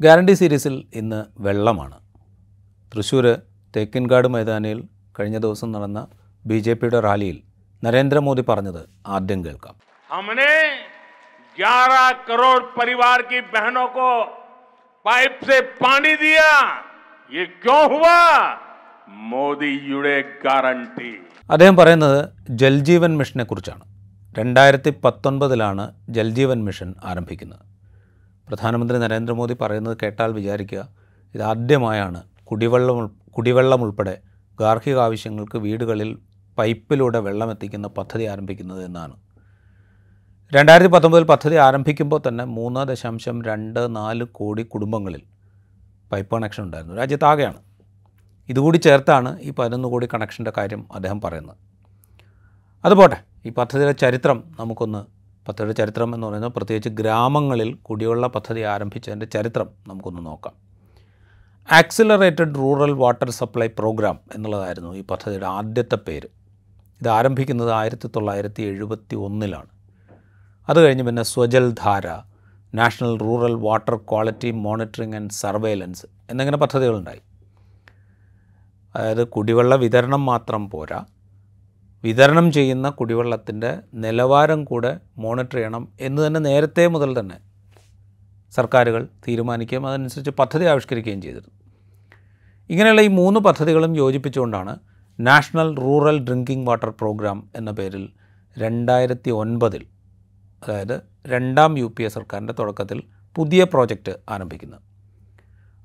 Guarantee സീരീസിൽ ഇന്ന് വെള്ളമാണ് തൃശ്ശൂർ തേക്കിൻകാട് മൈതാനിയിൽ കഴിഞ്ഞ ദിവസം നടന്ന ബി ജെ പിയുടെ റാലിയിൽ നരേന്ദ്രമോദി പറഞ്ഞത് ആദ്യം കേൾക്കാം हमने 11 करोड़ परिवार की बहनों को पाइप से पानी दिया ये क्यों हुआ मोदी युड़े गारंटी അദ്ദേഹം പറയുന്നത് ജൽജീവൻ മിഷനെ കുറിച്ചാണ് രണ്ടായിരത്തി പത്തൊൻപതിലാണ് ജൽജീവൻ മിഷൻ ആരംഭിക്കുന്നത് പ്രധാനമന്ത്രി നരേന്ദ്രമോദി പറയുന്നത് കേട്ടാൽ വിചാരിക്കുക. ഇതാദ്യമായാണ് കുടിവെള്ളം കുടിവെള്ളം ഉൾപ്പെടെ ഗാർഹിക ആവശ്യങ്ങൾക്ക് വീടുകളിൽ പൈപ്പിലൂടെ വെള്ളം എത്തിക്കുന്ന പദ്ധതി ആരംഭിക്കുന്നത് എന്നാണ്. രണ്ടായിരത്തി പത്തൊമ്പതിൽ പദ്ധതി ആരംഭിക്കുമ്പോൾ തന്നെ മൂന്ന് ദശാംശം രണ്ട് നാല് കോടി കുടുംബങ്ങളിൽ പൈപ്പ് കണക്ഷൻ ഉണ്ടായിരുന്നു. രാജ്യത്താകെയാണ്. ഇതുകൂടി ചേർത്താണ് ഈ പതിനൊന്ന് കോടി കണക്ഷന്റെ കാര്യം അദ്ദേഹം പറയുന്നത്. അതുപോട്ടെ ഈ പദ്ധതിയുടെ ചരിത്രം നമുക്കൊന്ന് പദ്ധതിയുടെ ചരിത്രം എന്ന് പറയുന്നത് പ്രത്യേകിച്ച് ഗ്രാമങ്ങളിൽ കുടിവെള്ള പദ്ധതി ആരംഭിച്ചതിന്റെ ചരിത്രം നമുക്കൊന്ന് നോക്കാം. Accelerated rural water supply programme എന്നുള്ളതായിരുന്നു ഈ പദ്ധതിയുടെ ആദ്യത്തെ പേര്. ഇത് ആരംഭിക്കുന്നത് ആയിരത്തി തൊള്ളായിരത്തി എഴുപത്തി ഒന്നിലാണ് അത് കഴിഞ്ഞ് പിന്നെ Swajaldhara national rural water quality monitoring and surveillance എന്നിങ്ങനെ പദ്ധതികളുണ്ടായി. അതായത് കുടിവെള്ള വിതരണം മാത്രം പോരാ വിതരണം ചെയ്യുന്ന കുടിവെള്ളത്തിന്റെ നിലവാരം കൂടെ മോണിറ്റർ ചെയ്യണം എന്ന് തന്നെ നേരത്തെ മുതൽ തന്നെ സർക്കാരുകൾ തീരുമാനിക്കുകയും അതനുസരിച്ച് പദ്ധതി ആവിഷ്കരിക്കുകയും ചെയ്തിരുന്നു. ഇങ്ങനെയുള്ള ഈ മൂന്ന് പദ്ധതികളും യോജിപ്പിച്ചുകൊണ്ടാണ് national rural drinking water programme എന്ന പേരിൽ രണ്ടായിരത്തി ഒൻപതിൽ അതായത് രണ്ടാം യു പി എ സർക്കാരിന്റെ തുടക്കത്തിൽ പുതിയ പ്രോജക്റ്റ് ആരംഭിക്കുന്നത്.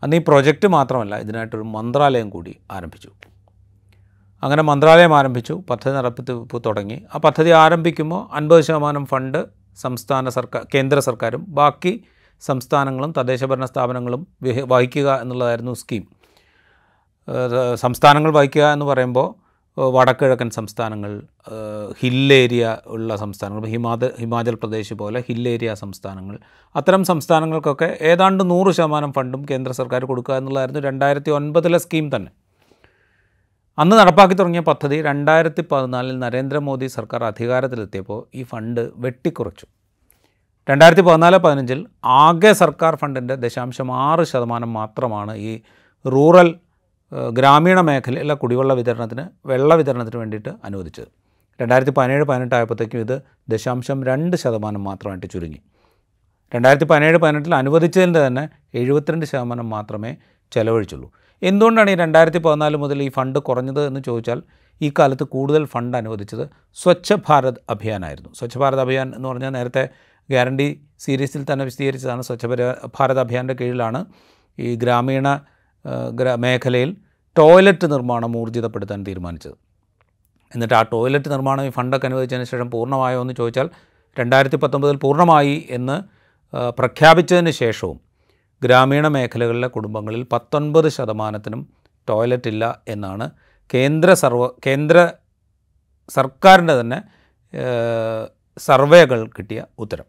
അന്ന് ഈ പ്രോജക്റ്റ് മാത്രമല്ല ഇതിനായിട്ടൊരു മന്ത്രാലയം കൂടി ആരംഭിച്ചു. അങ്ങനെ മന്ത്രാലയം ആരംഭിച്ചു പദ്ധതി നടപ്പിപ്പ് തുടങ്ങി. ആ പദ്ധതി ആരംഭിക്കുമ്പോൾ അൻപത് ശതമാനം ഫണ്ട് സംസ്ഥാന സർക്കാർ കേന്ദ്ര സർക്കാരും ബാക്കി സംസ്ഥാനങ്ങളും തദ്ദേശഭരണ സ്ഥാപനങ്ങളും വഹിക്കുക എന്നുള്ളതായിരുന്നു സ്കീം. സംസ്ഥാനങ്ങൾ വഹിക്കുക എന്ന് പറയുമ്പോൾ വടക്കിഴക്കൻ സംസ്ഥാനങ്ങൾ ഹിൽ ഏരിയ ഉള്ള സംസ്ഥാനങ്ങൾ ഹിമാചൽ ഹിമാചൽ പ്രദേശ് പോലെ ഹിൽ ഏരിയ സംസ്ഥാനങ്ങൾ. അത്തരം സംസ്ഥാനങ്ങൾക്കൊക്കെ ഏതാണ്ട് നൂറ് ശതമാനം ഫണ്ടും കേന്ദ്ര സർക്കാർ കൊടുക്കുക എന്നുള്ളതായിരുന്നു രണ്ടായിരത്തി ഒൻപതിലെ സ്കീം തന്നെ. അന്ന് നടപ്പാക്കി തുടങ്ങിയ പദ്ധതി രണ്ടായിരത്തി പതിനാലിൽ നരേന്ദ്രമോദി സർക്കാർ അധികാരത്തിലെത്തിയപ്പോൾ ഈ ഫണ്ട് വെട്ടിക്കുറച്ചു. രണ്ടായിരത്തി പതിനാല് പതിനഞ്ചിൽ ആകെ സർക്കാർ ഫണ്ടിന്റെ ദശാംശം ആറ് ശതമാനം മാത്രമാണ് ഈ റൂറൽ ഗ്രാമീണ മേഖലയിലെ കുടിവെള്ള വിതരണത്തിന് വെള്ള വിതരണത്തിന് വേണ്ടിയിട്ട് അനുവദിച്ചത്. രണ്ടായിരത്തി പതിനേഴ് പതിനെട്ട് ആയപ്പോഴത്തേക്കും ഇത് ദശാംശം രണ്ട് ശതമാനം മാത്രമായിട്ട് ചുരുങ്ങി. രണ്ടായിരത്തി പതിനേഴ് പതിനെട്ടിൽ അനുവദിച്ചതിന്റെ തന്നെ എഴുപത്തിരണ്ട് ശതമാനം മാത്രമേ ചെലവഴിച്ചുള്ളൂ. എന്തുകൊണ്ടാണ് ഈ രണ്ടായിരത്തി പതിനാല് മുതൽ ഈ ഫണ്ട് കുറഞ്ഞത് എന്ന് ചോദിച്ചാൽ ഈ കാലത്ത് കൂടുതൽ ഫണ്ട് അനുവദിച്ചത് സ്വച്ഛ ഭാരത് അഭിയാനായിരുന്നു. സ്വച്ഛ ഭാരത് അഭിയാൻ എന്ന് പറഞ്ഞാൽ നേരത്തെ ഗ്യാരണ്ടി സീരീസിൽ തന്നെ വിശദീകരിച്ചതാണ്. സ്വച്ഛ ഭാരത് അഭിയാന്റെ കീഴിലാണ് ഈ ഗ്രാമീണ മേഖലയിൽ ടോയ്ലറ്റ് നിർമ്മാണം ഊർജിതപ്പെടുത്താൻ തീരുമാനിച്ചത്. എന്നിട്ട് ആ ടോയ്ലറ്റ് നിർമ്മാണം ഈ ഫണ്ടൊക്കെ അനുവദിച്ചതിന് ശേഷം പൂർണമായോ എന്ന് ചോദിച്ചാൽ രണ്ടായിരത്തി പത്തൊമ്പതിൽ പൂർണമായി എന്ന് പ്രഖ്യാപിച്ചതിന് ശേഷവും ഗ്രാമീണ മേഖലകളിലെ കുടുംബങ്ങളിൽ പത്തൊൻപത് ശതമാനത്തിനും ടോയ്ലറ്റ് ഇല്ല എന്നാണ് കേന്ദ്ര സർവ കേന്ദ്ര സർക്കാരിന്റെ തന്നെ സർവേകൾ കിട്ടിയ ഉത്തരം.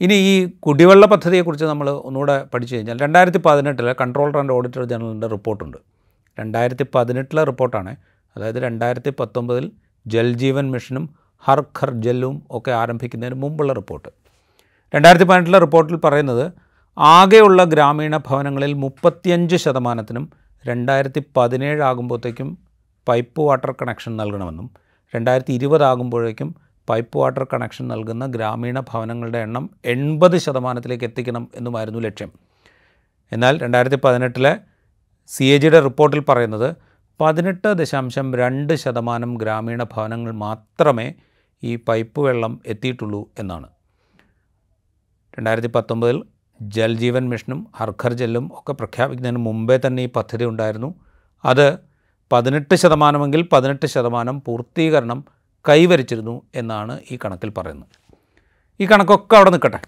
ഇനി ഈ കുടിവെള്ള പദ്ധതിയെക്കുറിച്ച് നമ്മൾ ഒന്നുകൂടെ പഠിച്ചു കഴിഞ്ഞാൽ രണ്ടായിരത്തി പതിനെട്ടിലെ കൺട്രോളർ ആൻഡ് ഓഡിറ്റർ ജനറലിന്റെ റിപ്പോർട്ടുണ്ട്. രണ്ടായിരത്തി പതിനെട്ടിലെ റിപ്പോർട്ടാണ്. അതായത് രണ്ടായിരത്തി പത്തൊമ്പതിൽ ജൽജീവൻ മിഷനും ഹർ ഖർ ജല്ലും ഒക്കെ ആരംഭിക്കുന്നതിന് മുമ്പുള്ള റിപ്പോർട്ട്. രണ്ടായിരത്തി പതിനെട്ടിലെ റിപ്പോർട്ടിൽ പറയുന്നത് ആകെയുള്ള ഗ്രാമീണ ഭവനങ്ങളിൽ മുപ്പത്തിയഞ്ച് ശതമാനത്തിനും രണ്ടായിരത്തി പതിനേഴ് ആകുമ്പോഴത്തേക്കും പൈപ്പ് വാട്ടർ കണക്ഷൻ നൽകണമെന്നും രണ്ടായിരത്തി ഇരുപതാകുമ്പോഴേക്കും പൈപ്പ് വാട്ടർ കണക്ഷൻ നൽകുന്ന ഗ്രാമീണ ഭവനങ്ങളുടെ എണ്ണം എൺപത് ശതമാനത്തിലേക്ക് എത്തിക്കണം എന്നുമായിരുന്നു ലക്ഷ്യം. എന്നാൽ രണ്ടായിരത്തി പതിനെട്ടിലെ സി എ ജിയുടെ റിപ്പോർട്ടിൽ പറയുന്നത് പതിനെട്ട് ദശാംശം രണ്ട് ശതമാനം ഗ്രാമീണ ഭവനങ്ങൾ മാത്രമേ ഈ പൈപ്പ് വെള്ളം എത്തിയിട്ടുള്ളൂ എന്നാണ്. രണ്ടായിരത്തി പത്തൊമ്പതിൽ ജൽജീവൻ മിഷനും ഹർഘർ ജല്ലും ഒക്കെ പ്രഖ്യാപിക്കുന്നതിന് മുമ്പേ തന്നെ ഈ പദ്ധതി ഉണ്ടായിരുന്നു. അത് പതിനെട്ട് ശതമാനമെങ്കിൽ പതിനെട്ട് ശതമാനം പൂർത്തീകരണം കൈവരിച്ചിരുന്നു എന്നാണ് ഈ കണക്കിൽ പറയുന്നത്. ഈ കണക്കൊക്കെ അവിടെ നിൽക്കട്ടെ.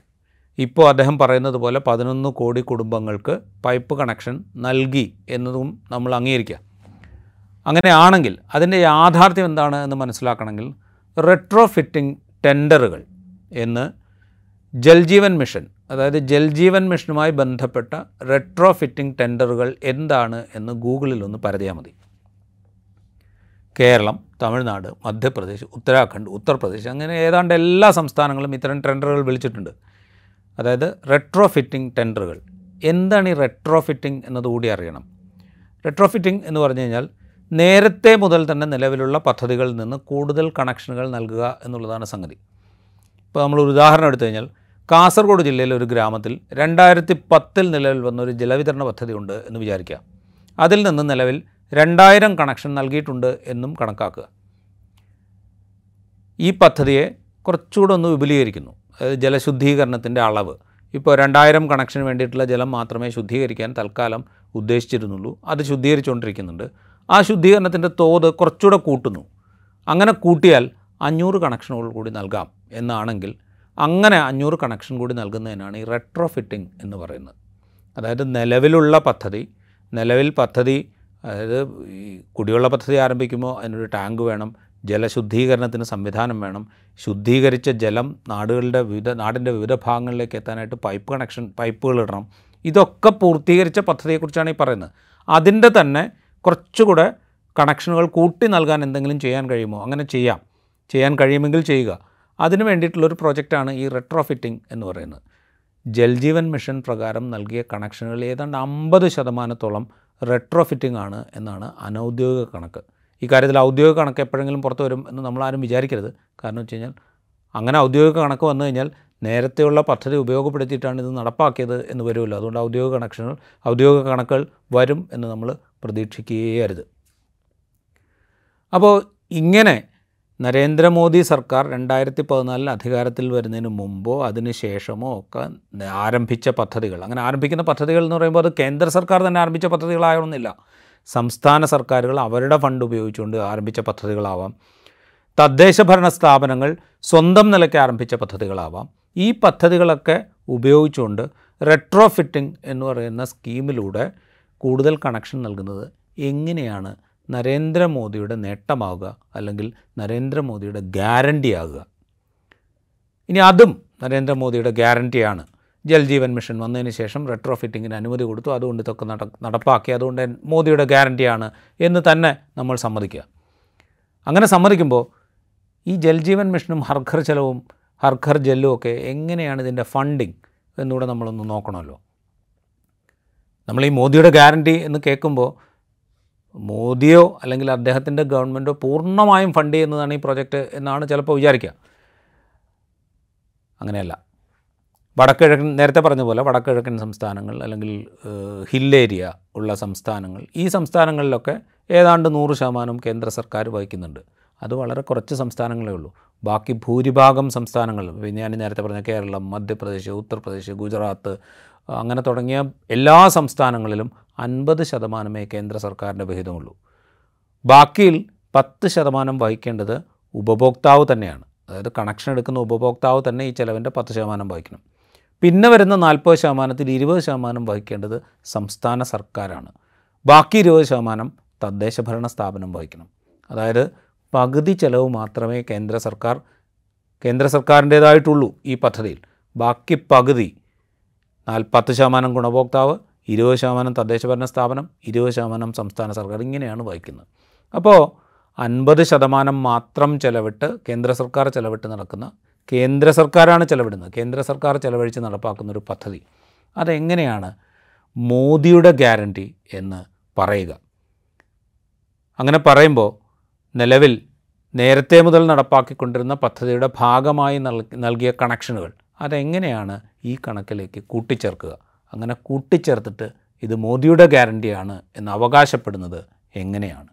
ഇപ്പോൾ അദ്ദേഹം പറയുന്നത് പോലെ പതിനൊന്ന് കോടി കുടുംബങ്ങൾക്ക് പൈപ്പ് കണക്ഷൻ നൽകി എന്നതും നമ്മൾ അംഗീകരിക്കുക. അങ്ങനെയാണെങ്കിൽ അതിന്റെ യാഥാർത്ഥ്യം എന്താണ് എന്ന് മനസ്സിലാക്കണമെങ്കിൽ റെട്രോ ഫിറ്റിംഗ് ടെൻഡറുകൾ എന്ന് ജൽജീവൻ മിഷൻ അതായത് ജൽജീവൻ മിഷനുമായി ബന്ധപ്പെട്ട റെട്രോ ഫിറ്റിംഗ് ടെൻഡറുകൾ എന്താണ് എന്ന് ഗൂഗിളിൽ ഒന്ന് പരതിയാൽ മതി. കേരളം തമിഴ്നാട് മധ്യപ്രദേശ് ഉത്തരാഖണ്ഡ് ഉത്തർപ്രദേശ് അങ്ങനെ ഏതാണ്ട് എല്ലാ സംസ്ഥാനങ്ങളും ഇത്തരം ടെൻഡറുകൾ വിളിച്ചിട്ടുണ്ട്. അതായത് റെട്രോ ഫിറ്റിംഗ് ടെൻഡറുകൾ എന്താണ് ഈ റെട്രോ ഫിറ്റിംഗ് എന്നതുകൂടി അറിയണം. റെട്രോ ഫിറ്റിംഗ് എന്ന് പറഞ്ഞു കഴിഞ്ഞാൽ നേരത്തെ മുതൽ തന്നെ നിലവിലുള്ള പദ്ധതികളിൽ നിന്ന് കൂടുതൽ കണക്ഷനുകൾ നൽകുക എന്നുള്ളതാണ് സംഗതി. ഇപ്പോൾ നമ്മൾ ഒരു ഉദാഹരണം എടുത്തു കഴിഞ്ഞാൽ കാസർഗോഡ് ജില്ലയിലെ ഒരു ഗ്രാമത്തിൽ രണ്ടായിരത്തി പത്തിൽ നിലവിൽ വന്ന ഒരു ജലവിതരണ പദ്ധതി ഉണ്ട് എന്ന് വിചാരിക്കുക. അതിൽ നിന്ന് നിലവിൽ രണ്ടായിരം കണക്ഷൻ നൽകിയിട്ടുണ്ട് എന്നും കണക്കാക്കുക. ഈ പദ്ധതിയെ കുറച്ചുകൂടെ ഒന്ന് വിപുലീകരിക്കുന്നു. അതായത് ജലശുദ്ധീകരണത്തിന്റെ അളവ്. ഇപ്പോൾ രണ്ടായിരം കണക്ഷന് വേണ്ടിയിട്ടുള്ള ജലം മാത്രമേ ശുദ്ധീകരിക്കാൻ തൽക്കാലം ഉദ്ദേശിച്ചിരുന്നുള്ളൂ. അത് ശുദ്ധീകരിച്ചുകൊണ്ടിരിക്കുന്നുണ്ട്. ആ ശുദ്ധീകരണത്തിന്റെ തോത് കുറച്ചുകൂടെ കൂട്ടുന്നു. അങ്ങനെ കൂട്ടിയാൽ അഞ്ഞൂറ് കണക്ഷനുകൾ കൂടി നൽകാം എന്നാണെങ്കിൽ അങ്ങനെ അഞ്ഞൂറ് കണക്ഷൻ കൂടി നൽകുന്നതിനാണ് ഈ റെട്രോ ഫിറ്റിംഗ് എന്ന് പറയുന്നത്. അതായത് നിലവിലുള്ള പദ്ധതി നിലവിൽ പദ്ധതി അതായത് ഈ കുടിവെള്ള പദ്ധതി ആരംഭിക്കുമ്പോൾ അതിനൊരു ടാങ്ക് വേണം ജലശുദ്ധീകരണത്തിന് സംവിധാനം വേണം ശുദ്ധീകരിച്ച ജലം നാടുകളുടെ വിവിധ നാടിന്റെ വിവിധ ഭാഗങ്ങളിലേക്ക് എത്താനായിട്ട് പൈപ്പ് കണക്ഷൻ പൈപ്പുകൾ ഇടണം. ഇതൊക്കെ പൂർത്തീകരിച്ച പദ്ധതിയെക്കുറിച്ചാണ് ഈ പറയുന്നത്. അതിന്റെ തന്നെ കുറച്ചുകൂടെ കണക്ഷനുകൾ കൂട്ടി നൽകാൻ എന്തെങ്കിലും ചെയ്യാൻ കഴിയുമോ? അങ്ങനെ ചെയ്യാം. ചെയ്യാൻ കഴിയുമെങ്കിൽ ചെയ്യുക. അതിന് വേണ്ടിയിട്ടുള്ളൊരു പ്രോജക്റ്റാണ് ഈ റെട്രോഫിറ്റിംഗ് എന്ന് പറയുന്നത്. ജൽജീവൻ മിഷൻ പ്രകാരം നൽകിയ കണക്ഷനുകൾ ഏതാണ്ട് അമ്പത് ശതമാനത്തോളം റെട്രോഫിറ്റിംഗ് ആണ് എന്നാണ് അനൗദ്യോഗിക കണക്ക്. ഈ കാര്യത്തിൽ ഔദ്യോഗിക കണക്ക് എപ്പോഴെങ്കിലും പുറത്തു വരും എന്ന് നമ്മളാരും വിചാരിക്കരുത്. കാരണം വെച്ച് കഴിഞ്ഞാൽ അങ്ങനെ ഔദ്യോഗിക കണക്ക് വന്നു കഴിഞ്ഞാൽ നേരത്തെയുള്ള പദ്ധതി ഉപയോഗപ്പെടുത്തിയിട്ടാണ് ഇത് നടപ്പാക്കിയത് എന്ന് വരുമല്ലോ. അതുകൊണ്ട് ഔദ്യോഗിക കണക്ഷനുകൾ ഔദ്യോഗിക കണക്കുകൾ വരും എന്ന് നമ്മൾ പ്രതീക്ഷിക്കുകയേ അരുത് അപ്പോൾ ഇങ്ങനെ നരേന്ദ്രമോദി സർക്കാർ രണ്ടായിരത്തി പതിനാലിൽ അധികാരത്തിൽ വരുന്നതിന് മുമ്പോ അതിന് ശേഷമോ ഒക്കെ ആരംഭിച്ച പദ്ധതികൾ. അങ്ങനെ ആരംഭിക്കുന്ന പദ്ധതികൾ എന്ന് പറയുമ്പോൾ അത് കേന്ദ്ര സർക്കാർ തന്നെ ആരംഭിച്ച പദ്ധതികളായൊന്നുമില്ല. സംസ്ഥാന സർക്കാരുകൾ അവരുടെ ഫണ്ട് ഉപയോഗിച്ചുകൊണ്ട് ആരംഭിച്ച പദ്ധതികളാവാം. തദ്ദേശ ഭരണ സ്ഥാപനങ്ങൾ സ്വന്തം നിലയ്ക്ക് ആരംഭിച്ച പദ്ധതികളാവാം. ഈ പദ്ധതികളൊക്കെ ഉപയോഗിച്ചുകൊണ്ട് റെട്രോ ഫിറ്റിംഗ് എന്ന് പറയുന്ന സ്കീമിലൂടെ കൂടുതൽ കണക്ഷൻ നൽകുന്നത് എങ്ങനെയാണ് നരേന്ദ്രമോദിയുടെ നേട്ടമാവുക അല്ലെങ്കിൽ നരേന്ദ്രമോദിയുടെ ഗ്യാരണ്ടി ആകുക. ഇനി അതും നരേന്ദ്രമോദിയുടെ ഗ്യാരണ്ടിയാണ്. ജൽജീവൻ മിഷൻ വന്നതിന് ശേഷം റെട്രോ ഫിറ്റിങ്ങിന് അനുമതി കൊടുത്തു. അതുകൊണ്ട് ഇതൊക്കെ നട നടപ്പാക്കി. അതുകൊണ്ട് മോദിയുടെ ഗ്യാരണ്ടിയാണ് എന്ന് തന്നെ നമ്മൾ സമ്മതിക്കുക. അങ്ങനെ സമ്മതിക്കുമ്പോൾ ഈ ജൽജീവൻ മിഷനും ഹർഘർ ചെലവും ഹർഘർ ജെല്ലും ഒക്കെ എങ്ങനെയാണ് ഇതിന്റെ ഫണ്ടിങ് എന്നുകൂടെ നമ്മളൊന്ന് നോക്കണമല്ലോ. നമ്മൾ ഈ മോദിയുടെ ഗ്യാരണ്ടി എന്ന് കേൾക്കുമ്പോൾ മോദിയോ അല്ലെങ്കിൽ അദ്ദേഹത്തിന്റെ ഗവൺമെന്റോ പൂർണമായും ഫണ്ട് ചെയ്യുന്നതാണ് ഈ പ്രോജക്റ്റ് എന്നാണ് ചിലപ്പോൾ വിചാരിക്കുക. അങ്ങനെയല്ല. വടക്കിഴക്കൻ നേരത്തെ പറഞ്ഞ പോലെ വടക്കിഴക്കൻ സംസ്ഥാനങ്ങൾ അല്ലെങ്കിൽ ഹിൽ ഏരിയ ഉള്ള സംസ്ഥാനങ്ങൾ ഈ സംസ്ഥാനങ്ങളിലൊക്കെ ഏതാണ്ട് നൂറ് ശതമാനം കേന്ദ്ര സർക്കാർ വഹിക്കുന്നുണ്ട്. അത് വളരെ കുറച്ച് സംസ്ഥാനങ്ങളേ ഉള്ളൂ. ബാക്കി ഭൂരിഭാഗം സംസ്ഥാനങ്ങൾ ഞാൻ നേരത്തെ പറഞ്ഞ കേരളം മധ്യപ്രദേശ് ഉത്തർപ്രദേശ് ഗുജറാത്ത് അങ്ങനെ തുടങ്ങിയ എല്ലാ സംസ്ഥാനങ്ങളിലും അൻപത് ശതമാനമേ കേന്ദ്ര സർക്കാരിന്റെ വിഹിതമുള്ളൂ. ബാക്കിയിൽ പത്ത് ശതമാനം വഹിക്കേണ്ടത് ഉപഭോക്താവ് തന്നെയാണ്. അതായത് കണക്ഷൻ എടുക്കുന്ന ഉപഭോക്താവ് തന്നെ ഈ ചിലവിന്റെ പത്ത് ശതമാനം വഹിക്കണം. പിന്നെ വരുന്ന നാൽപ്പത് ശതമാനത്തിൽ ഇരുപത് ശതമാനം വഹിക്കേണ്ടത് സംസ്ഥാന സർക്കാരാണ്. ബാക്കി ഇരുപത് ശതമാനം തദ്ദേശ ഭരണ സ്ഥാപനം വഹിക്കണം. അതായത് പകുതി ചെലവ് മാത്രമേ കേന്ദ്ര സർക്കാർ കേന്ദ്ര സർക്കാരിന്റേതായിട്ടുള്ളൂ ഈ പദ്ധതിയിൽ. ബാക്കി പകുതി നാൽപ്പത്ത് ശതമാനം ഗുണഭോക്താവ് ഇരുപത് ശതമാനം തദ്ദേശ ഭരണ സ്ഥാപനം ഇരുപത് ശതമാനം സംസ്ഥാന സർക്കാർ ഇങ്ങനെയാണ് വഹിക്കുന്നത് അപ്പോൾ അൻപത് ശതമാനം മാത്രം ചെലവിട്ട് കേന്ദ്ര സർക്കാർ ചെലവിട്ട് നടക്കുന്ന കേന്ദ്ര സർക്കാരാണ് ചെലവിടുന്നത്. കേന്ദ്ര സർക്കാർ ചെലവഴിച്ച് നടപ്പാക്കുന്ന ഒരു പദ്ധതി. അതെങ്ങനെയാണ് മോദിയുടെ ഗ്യാരണ്ടി എന്ന് പറയുക. അങ്ങനെ പറയുമ്പോൾ നിലവിൽ നേരത്തെ മുതൽ നടപ്പാക്കിക്കൊണ്ടിരുന്ന പദ്ധതിയുടെ ഭാഗമായി നൽകിയ കണക്ഷനുകൾ അതെങ്ങനെയാണ് ഈ കണക്കിലേക്ക് കൂട്ടിച്ചേർക്കുക? അങ്ങനെ കൂട്ടിച്ചേർത്തിട്ട് ഇത് മോദിയുടെ ഗ്യാരണ്ടിയാണ് എന്ന് അവകാശപ്പെടുന്നത് എങ്ങനെയാണ്?